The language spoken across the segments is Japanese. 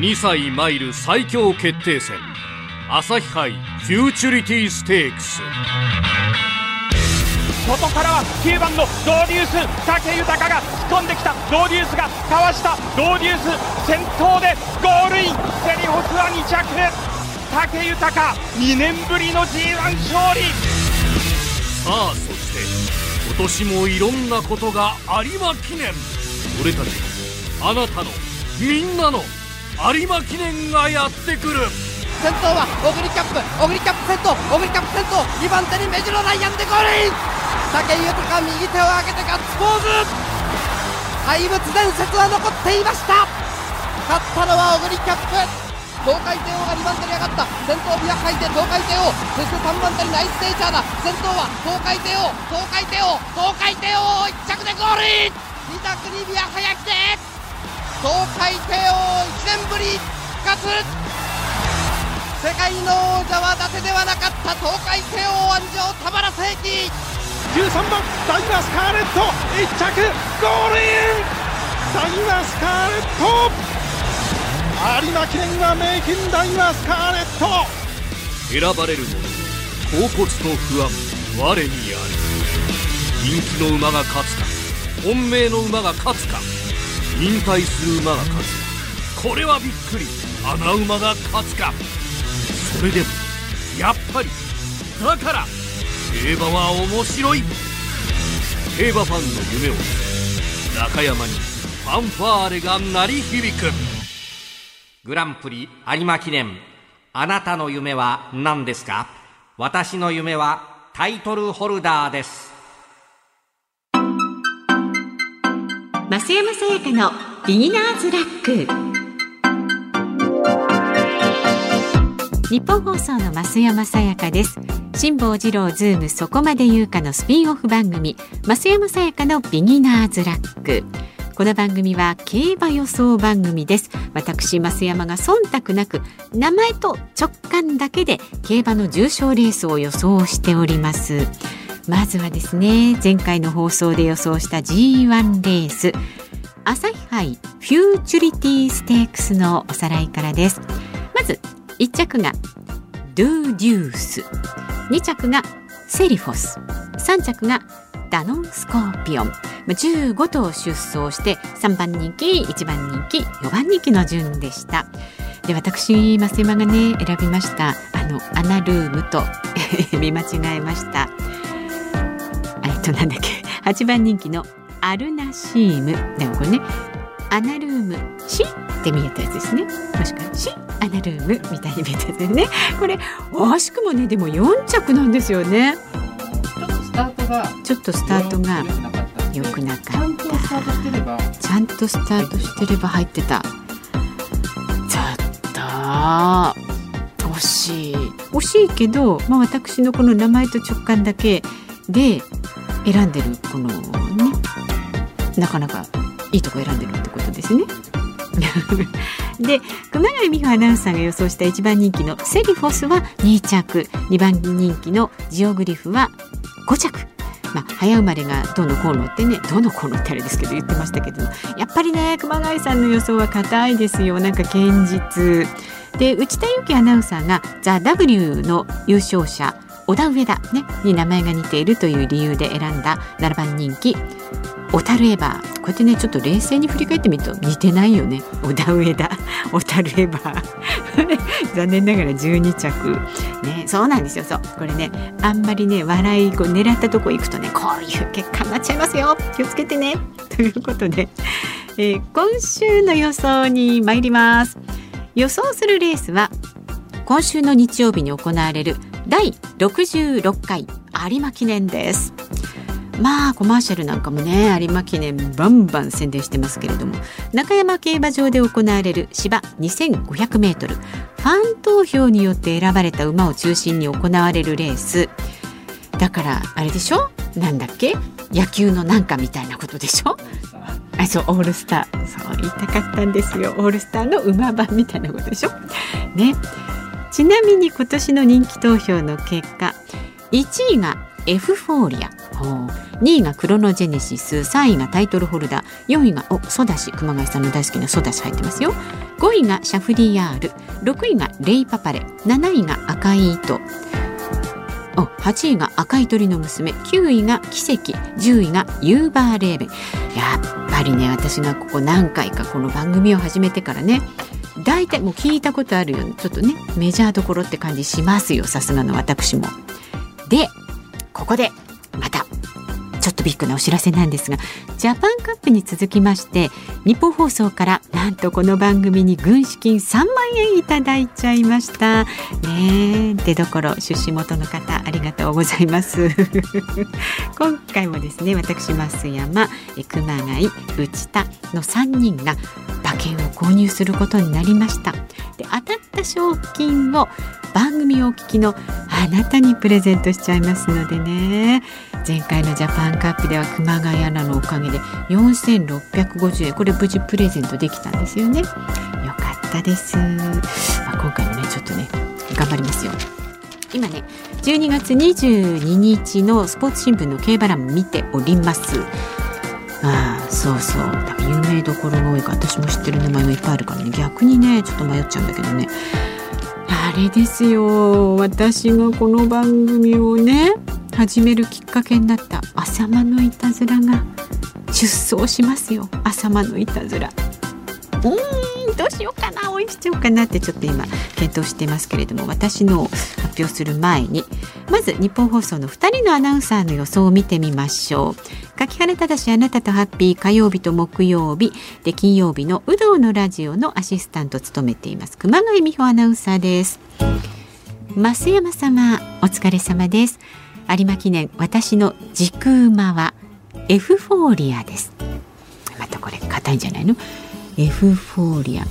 2歳マイル最強決定戦。朝日杯フューチュリティステークス。外からは9番のドーデュース武豊が突っ込んできた。ドーデュースがかわした。ドーデュース先頭でゴールインセリホスは2着武豊2年ぶりの G1 勝利さあそして今年もいろんなことが有馬記念俺たちあなたのみんなの有馬記念がやってくる。先頭は小栗キャップ。小栗キャップ先頭。小栗キャップ先頭。2番手に目白ライアンでゴールイン武豊右手を上げてガッツポーズ。怪物伝説は残っていました。勝ったのは小栗キャップ。東海帝王が2番手に上がった。先頭ビアハイで東海帝王。そして3番手にナイステイチャーだ。先頭は東海帝王。東海帝王。東海帝王1着でゴールイン2着にビアハヤ来て。東海帝王1年ぶり復活世界の王者は伊達ではなかった東海帝王安城田原正輝13番ダイナスカーレット1着ゴールイン!ダイナスカーレット!有馬記念は名金ダイナスカーレット!選ばれる者甲骨と不安我にあり人気の馬が勝つか本命の馬が勝つか引退する馬が勝つ。これはびっくり。穴馬が勝つか。それでもやっぱりだから競馬は面白い。競馬ファンの夢を中山にファンファーレが鳴り響く。グランプリ有馬記念。あなたの夢は何ですか？私の夢はタイトルホルダーです。増山さやかのビギナーズラック。ニッポン放送の増山さやかです。辛坊治郎ズームそこまで言うかのスピンオフ番組増山さやかのビギナーズラック。この番組は競馬予想番組です。私増山が忖度なく名前と直感だけで競馬の重賞レースを予想しております。まずはですね前回の放送で予想した G1 レース。朝日杯フューチュリティステークスのおさらいからです。まず1着がドゥデュース。2着がセリフォス。3着がダノンスコーピオン。15頭出走して3番人気1番人気4番人気の順でした。で私増山がね選びましたあのアナルームと 見間違えました。えっとなんだっけ。8番人気のアルナシーム。でもこれねアナルームシって見えたやつですね。もしくはシアナルームみたいに見えたやつですね。これ惜しくもねでも4着なんですよね。ちょっとスタートが良くなかった。ちゃんとスタートしてれば。ちゃんとスタートしてれば入ってた。ちょっと惜しい。惜しいけど、まあ、私のこの名前と直感だけで選んでるこのねなかなかいいとこ選んでるってことですね。で熊谷美穂アナウンサーが予想した1番人気のセリフォスは2着。2番人気のジオグリフは5着。まあ、早生まれがどのこうのってねどのこうのってあれですけど言ってましたけどやっぱりね熊谷さんの予想は硬いですよ。なんか堅実。で内田有紀アナウンサーが「ザ・ w の優勝者。小田上田、ね、に名前が似ているという理由で選んだ7番人気。小樽エバー。こうやってねちょっと冷静に振り返ってみると似てないよね。小田上田。小樽エバー。残念ながら12着。ねそうなんですよ。そう。これねあんまりね笑いこう狙ったとこ行くとねこういう結果になっちゃいますよ。気をつけてね。ということで、えー今週の予想に参ります。予想するレースは今週の日曜日に行われる第66回有馬記念です。まあコマーシャルなんかもね有馬記念バンバン宣伝してますけれども中山競馬場で行われる芝 2500m ファン投票によって選ばれた馬を中心に行われるレース。だからあれでしょ？なんだっけ？野球のなんかみたいなことでしょ？あそうオールスター。そう言いたかったんですよ。オールスターの馬番みたいなことでしょ？ね。ちなみに今年の人気投票の結果1位がエフフォーリア2位がクロノジェネシス3位がタイトルホルダー4位がおソダシ熊谷さんの大好きなソダシ入ってますよ。5位がシャフリーヤール6位がレイパパレ7位が赤い糸お8位が赤い鳥の娘9位が奇跡10位がユーバーレーベン。やっぱりね私がここ何回かこの番組を始めてからね大体もう聞いたことあるようにちょっとねメジャーどころって感じしますよさすがの私も。でここでまたちょっとビッグなお知らせなんですがジャパンカップに続きまして日本放送からなんとこの番組に軍資金3万円いただいちゃいましたね出どころ出資元の方ありがとうございます 今回もですね私増山熊谷内田の3人が馬券を購入することになりました。で当たった賞金を番組をお聞きのあなたにプレゼントしちゃいますのでね。前回のジャパンカップでは熊谷アナのおかげで4650円。これ無事プレゼントできたんですよね。よかったです、まあ、今回もねちょっとね頑張りますよ。今ね12月22日のスポーツ新聞の競馬欄見ております。ああそうそう。多分有名どころが多いか。ら私も知ってる名前がいっぱいあるからね。逆にねちょっと迷っちゃうんだけどね。あれですよ。私がこの番組をね始めるきっかけになった。浅間のいたずらが出走しますよ。浅間のいたずら。うーんどうしようかな応援しちゃおうかなってちょっと今検討してますけれども私の発表する前にまず日本放送の2人のアナウンサーの予想を見てみましょう。柿原正あなたとハッピー火曜日と木曜日で金曜日の有働のラジオのアシスタントを務めています。熊谷美穂アナウンサーです。増山様お疲れ様です有馬記念私の軸馬はエフフォーリアです。またこれ硬いんじゃないの？エフフォーリア。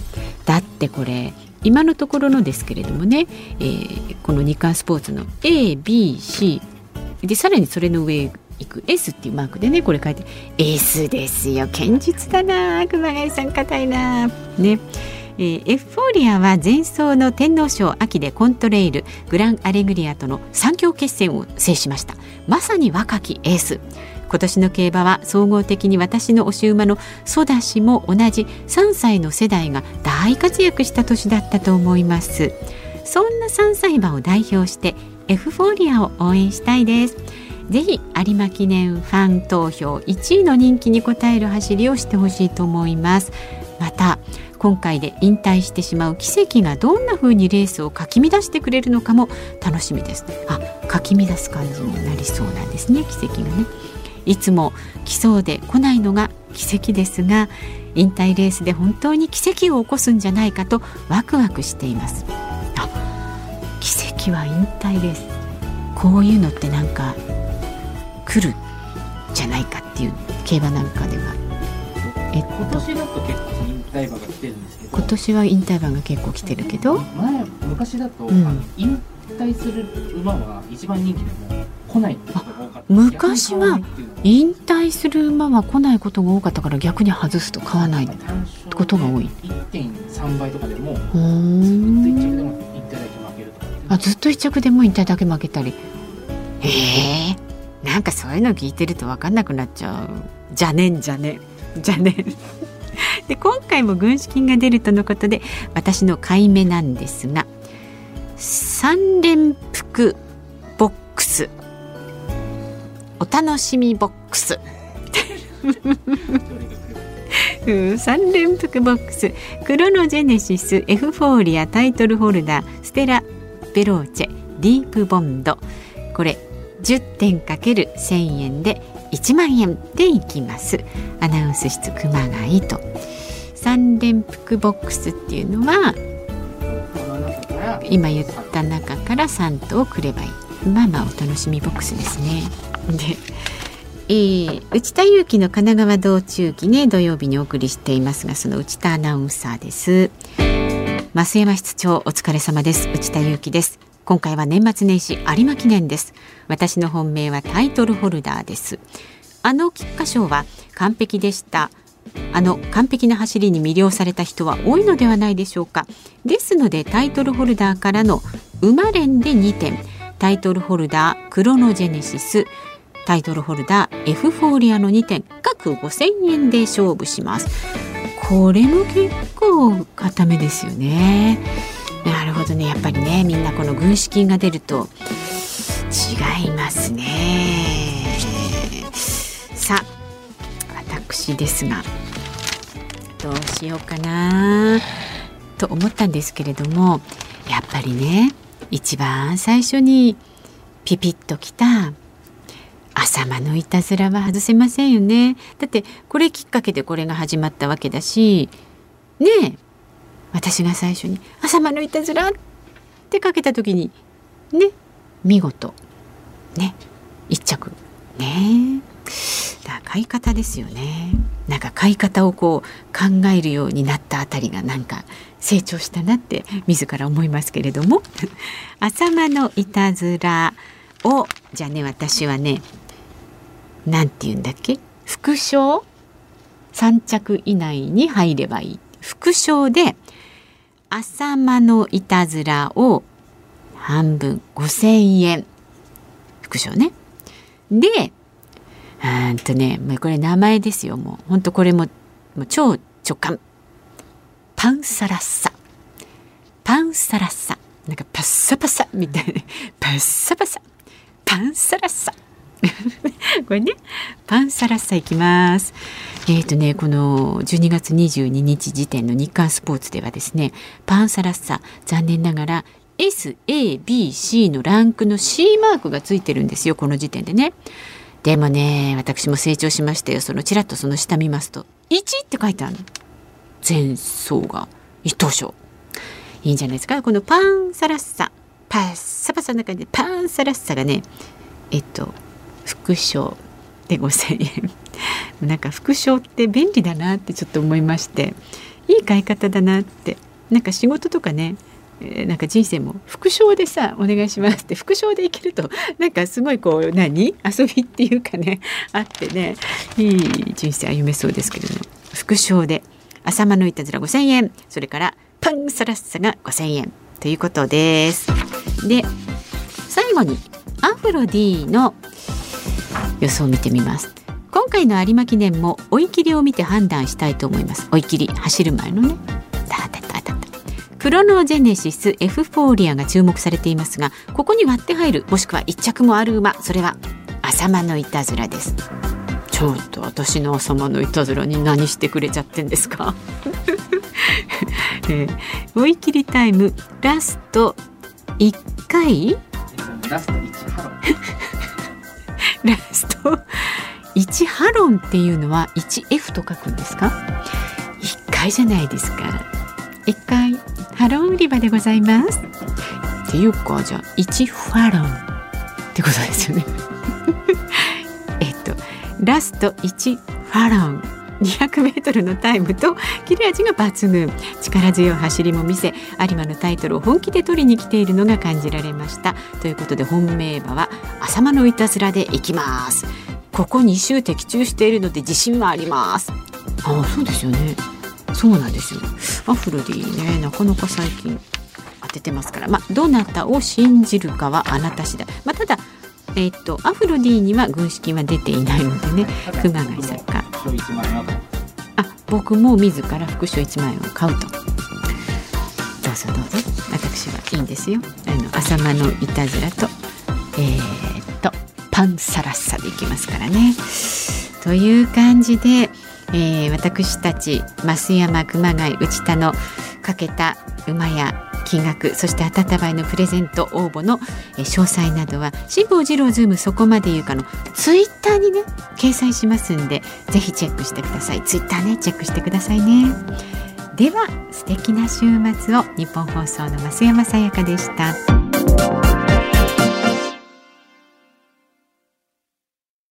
だってこれ今のところのですけれどもね、えー、この日刊スポーツの ABC でさらにそれの上行く S っていうマークでねこれ書いて S ですよ。堅実だな熊谷さん硬いな。ね。えー、エフフォーリアは前走の天皇賞秋でコントレイルグランアレグリアとの三強決戦を制しました。まさに若きエース。今年の競馬は総合的に私の推し馬のソダシも同じ3歳の世代が大活躍した年だったと思います。そんな3歳馬を代表してエフフォーリアを応援したいです。ぜひ有馬記念ファン投票1位の人気に応える走りをしてほしいと思います。また今回で引退してしまう奇跡がどんな風にレースをかき乱してくれるのかも楽しみですあかき乱す感じになりそうなんですね奇跡がね。いつも来そうで来ないのが奇跡ですが引退レースで本当に奇跡を起こすんじゃないかとワクワクしています。あ奇跡は引退レースこういうのってなんか来るじゃないかっていう競馬なんかでは。えっと今年だと結構引退馬が来てるんですけど。今年は引退馬が結構来てるけど。前昔だと、うん。引退する馬は一番人気でも来ないってことが多かった。昔は引退する馬は来ないことが多かったから逆に外すと買わないことが多い。1.3倍とかでもずっうとー一着でんも引退だけ負けるとかあずっと一着でもだけ負けたり。へえなんかそういうの聞いてると分かんなくなっちゃう。じゃねんじゃねんじゃねん で今回も軍資金が出るとのことで私の買い目なんですが三連複お楽しみボックス。うん3連複ボックス。クロノジェネシスエフフォーリアタイトルホルダーステラベローチェディープボンド。これ10点かける1000円で1万円でいきます。アナウンス室熊谷と。3連複ボックスっていうのは今言った中から3頭くればいい。まあまあお楽しみボックスですね。で、えー内田裕樹の神奈川道中記ね土曜日にお送りしていますがその内田アナウンサーです。増山室長お疲れ様です。内田裕樹です。今回は年末年始有馬記念です。私の本命はタイトルホルダーです。あの菊花賞は完璧でした。あの完璧な走りに魅了された人は多いのではないでしょうか。ですのでタイトルホルダーからの馬連で2点。タイトルホルダークロノジェネシス。タイトルホルダーエフフォーリアの2点各5000円で勝負します。これも結構固めですよね。なるほどね。やっぱりねみんなこの軍資金が出ると違いますね。さあ私ですがどうしようかなと思ったんですけれどもやっぱりね一番最初にピピッときた朝間のいたずらは外せませんよね。だってこれきっかけでこれが始まったわけだしねえ私が最初に「朝間のいたずら」ってかけた時にね見事ね一着。ねだ買い方ですよね。なんか買い方をこう考えるようになったあたりがなんか成長したなって自ら思いますけれども。朝間のいたずらをじゃあね私はねなんて言うんだっけ？副賞3着以内に入ればいい。副賞で朝間のいたずらを半分5,000円。副賞ね。でうんとねこれ名前ですよ。もうほんとこれももう超直感。パンサラッサ。パンサラッサ。なんかパッサパサみたいな。パッサパサ。パンサラッサ。これねパンサラッサいきます。えっ、ー、とねこの12月22日時点の日刊スポーツではですねパンサラッサ残念ながら SABC のランクの C マークがついてるんですよこの時点でね。でもね私も成長しましたよ。そのちらっとその下見ますと1って書いてあるの。前走が一等賞。いいんじゃないですか。このパンサラッサパッサパサの中でパンサラッサがねえっと副賞で5,000円。なんか副賞って便利だなってちょっと思いまして。いい買い方だなって。なんか仕事とかね、なんか人生も副賞でさお願いしますって。副賞でいけると なんかすごいこう何？遊びっていうかねあってね。いい人生歩めそうですけれども副賞で朝間のいたずら5,000円。それからパンサラッサが5,000円。ということです。で最後にアフロ D の予想を見てみます。今回の有馬記念も追い切りを見て判断したいと思います。追い切り走る前のね。クロノジェネシスエフフォーリアが注目されていますがここに割って入るもしくは一着もある馬それは浅間のいたずらです。ちょっと私の浅間のいたずらに何してくれちゃってんですか、えー、追い切りタイムラスト1回？ラスト1ハロラスト。1ハロンっていうのは 1F と書くんですか？1回じゃないですか1回ハロン売り場でございます。っていうかじゃあ1ファロンってことですよね。えっとラスト1ファロン。200メートルのタイムと切れ味が抜群。力強い走りも見せ有馬のタイトルを本気で取りに来ているのが感じられました。ということで本命馬は浅間のいたずらでいきます。ここ2周的中しているので自信はあります。あそうですよね。そうなんですよ。アフロディね。なかなか最近当ててますから。まあどなたを信じるかはあなた次第。まあただえっ、とアフロディには軍資金は出ていないのでね。熊谷さんかあ僕も自ら副賞1万円を買うと。どうぞどうぞ。私はいいんですよ。あの浅間のいたずらとえー、っとパンサラッサでいきますからね。という感じでえー、私たち増山熊谷内田のかけた馬や金額そして温かいのプレゼント応募の、詳細などは辛坊治郎ズームそこまで言うかのツイッターにね掲載しますんでぜひチェックしてください。ツイッターねチェックしてくださいね。では素敵な週末を。日本放送の増山さやかでした。